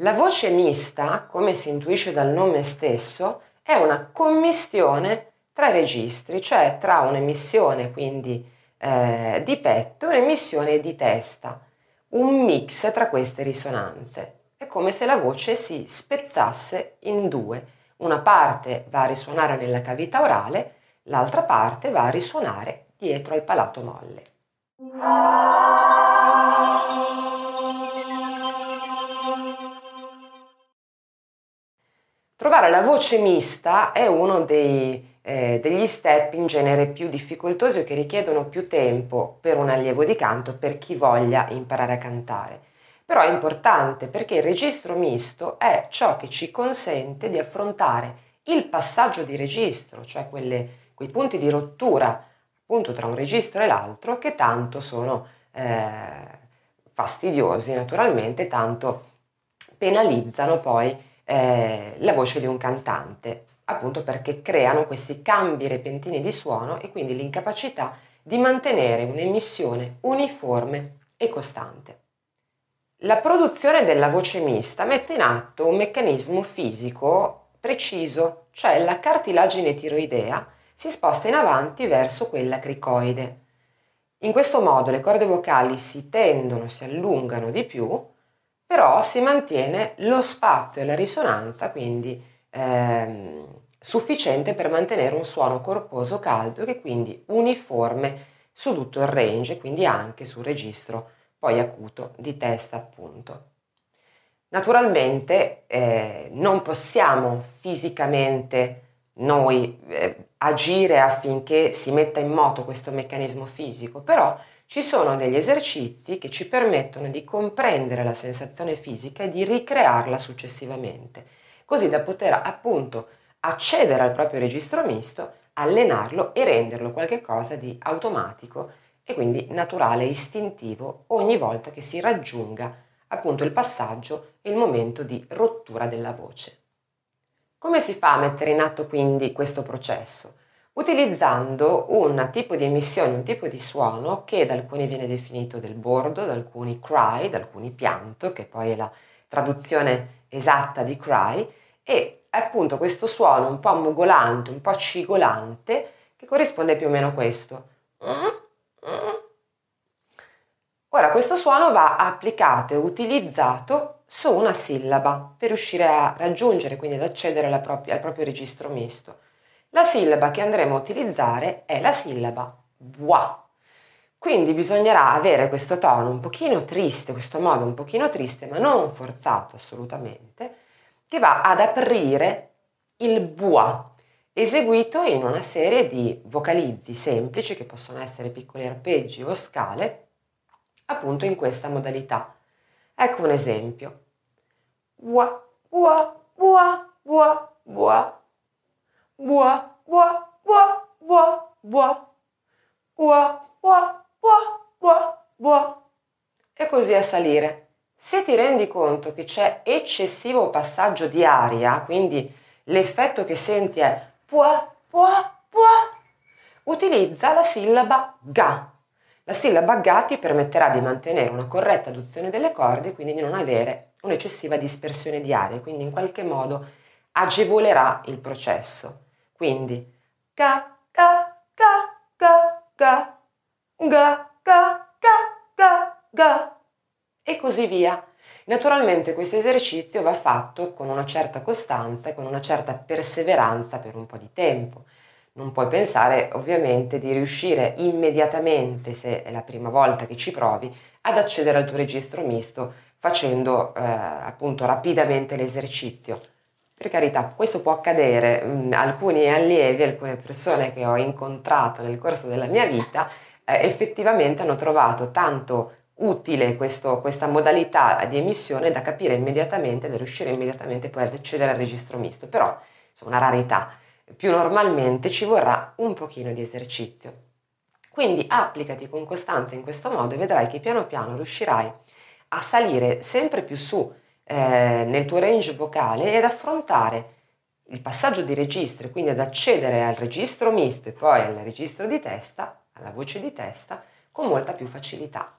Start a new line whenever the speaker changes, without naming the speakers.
La voce mista, come si intuisce dal nome stesso, è una commistione tra registri, cioè tra un'emissione quindi eh, di petto e un'emissione di testa, un mix tra queste risonanze. È come se la voce si spezzasse in due. Una parte va a risuonare nella cavità orale, l'altra parte va a risuonare dietro al palato molle. La voce mista è uno dei, eh, degli step in genere più difficoltosi o che richiedono più tempo per un allievo di canto per chi voglia imparare a cantare. Però è importante perché il registro misto è ciò che ci consente di affrontare il passaggio di registro, cioè quelle, quei punti di rottura appunto tra un registro e l'altro che tanto sono eh, fastidiosi naturalmente, tanto penalizzano poi eh, la voce di un cantante, appunto perché creano questi cambi repentini di suono e quindi l'incapacità di mantenere un'emissione uniforme e costante. La produzione della voce mista mette in atto un meccanismo fisico preciso, cioè la cartilagine tiroidea si sposta in avanti verso quella cricoide. In questo modo le corde vocali si tendono, si allungano di più però si mantiene lo spazio e la risonanza, quindi ehm, sufficiente per mantenere un suono corposo caldo che quindi uniforme su tutto il range, quindi anche sul registro poi acuto di testa appunto. Naturalmente eh, non possiamo fisicamente noi eh, agire affinché si metta in moto questo meccanismo fisico, però ci sono degli esercizi che ci permettono di comprendere la sensazione fisica e di ricrearla successivamente, così da poter appunto accedere al proprio registro misto, allenarlo e renderlo qualcosa di automatico e quindi naturale istintivo ogni volta che si raggiunga appunto il passaggio e il momento di rottura della voce. Come si fa a mettere in atto quindi questo processo? Utilizzando un tipo di emissione, un tipo di suono che da alcuni viene definito del bordo, da alcuni cry, da alcuni pianto, che poi è la traduzione esatta di cry, e appunto questo suono un po' mugolante, un po' cigolante, che corrisponde più o meno a questo. Ora questo suono va applicato e utilizzato su una sillaba per riuscire a raggiungere, quindi ad accedere propria, al proprio registro misto. La sillaba che andremo a utilizzare è la sillaba bois. Quindi bisognerà avere questo tono un pochino triste, questo modo un pochino triste, ma non forzato assolutamente, che va ad aprire il bois, eseguito in una serie di vocalizzi semplici che possono essere piccoli arpeggi o scale, appunto in questa modalità. Ecco un esempio. Bois, bois, bois, bois, bois Buah, buah, buah, buah, buah. Buah, buah, buah, buah, buah. E così a salire. Se ti rendi conto che c'è eccessivo passaggio di aria, quindi l'effetto che senti è puah, puah, puah, utilizza la sillaba ga. La sillaba ga ti permetterà di mantenere una corretta adozione delle corde quindi di non avere un'eccessiva dispersione di aria, quindi in qualche modo agevolerà il processo. Quindi ga ga ga ga ga ga ga ga ga ga e così via. Naturalmente questo esercizio va fatto con una certa costanza e con una certa perseveranza per un po' di tempo. Non puoi pensare ovviamente di riuscire immediatamente, se è la prima volta che ci provi, ad accedere al tuo registro misto facendo eh, appunto rapidamente l'esercizio per carità, questo può accadere. Mm, alcuni allievi, alcune persone che ho incontrato nel corso della mia vita, eh, effettivamente hanno trovato tanto utile questo, questa modalità di emissione da capire immediatamente, da riuscire immediatamente poi ad accedere al registro misto. Però, è una rarità. Più normalmente ci vorrà un pochino di esercizio. Quindi applicati con costanza in questo modo e vedrai che piano piano riuscirai a salire sempre più su eh, nel tuo range vocale ed affrontare il passaggio di registro, quindi ad accedere al registro misto e poi al registro di testa, alla voce di testa, con molta più facilità.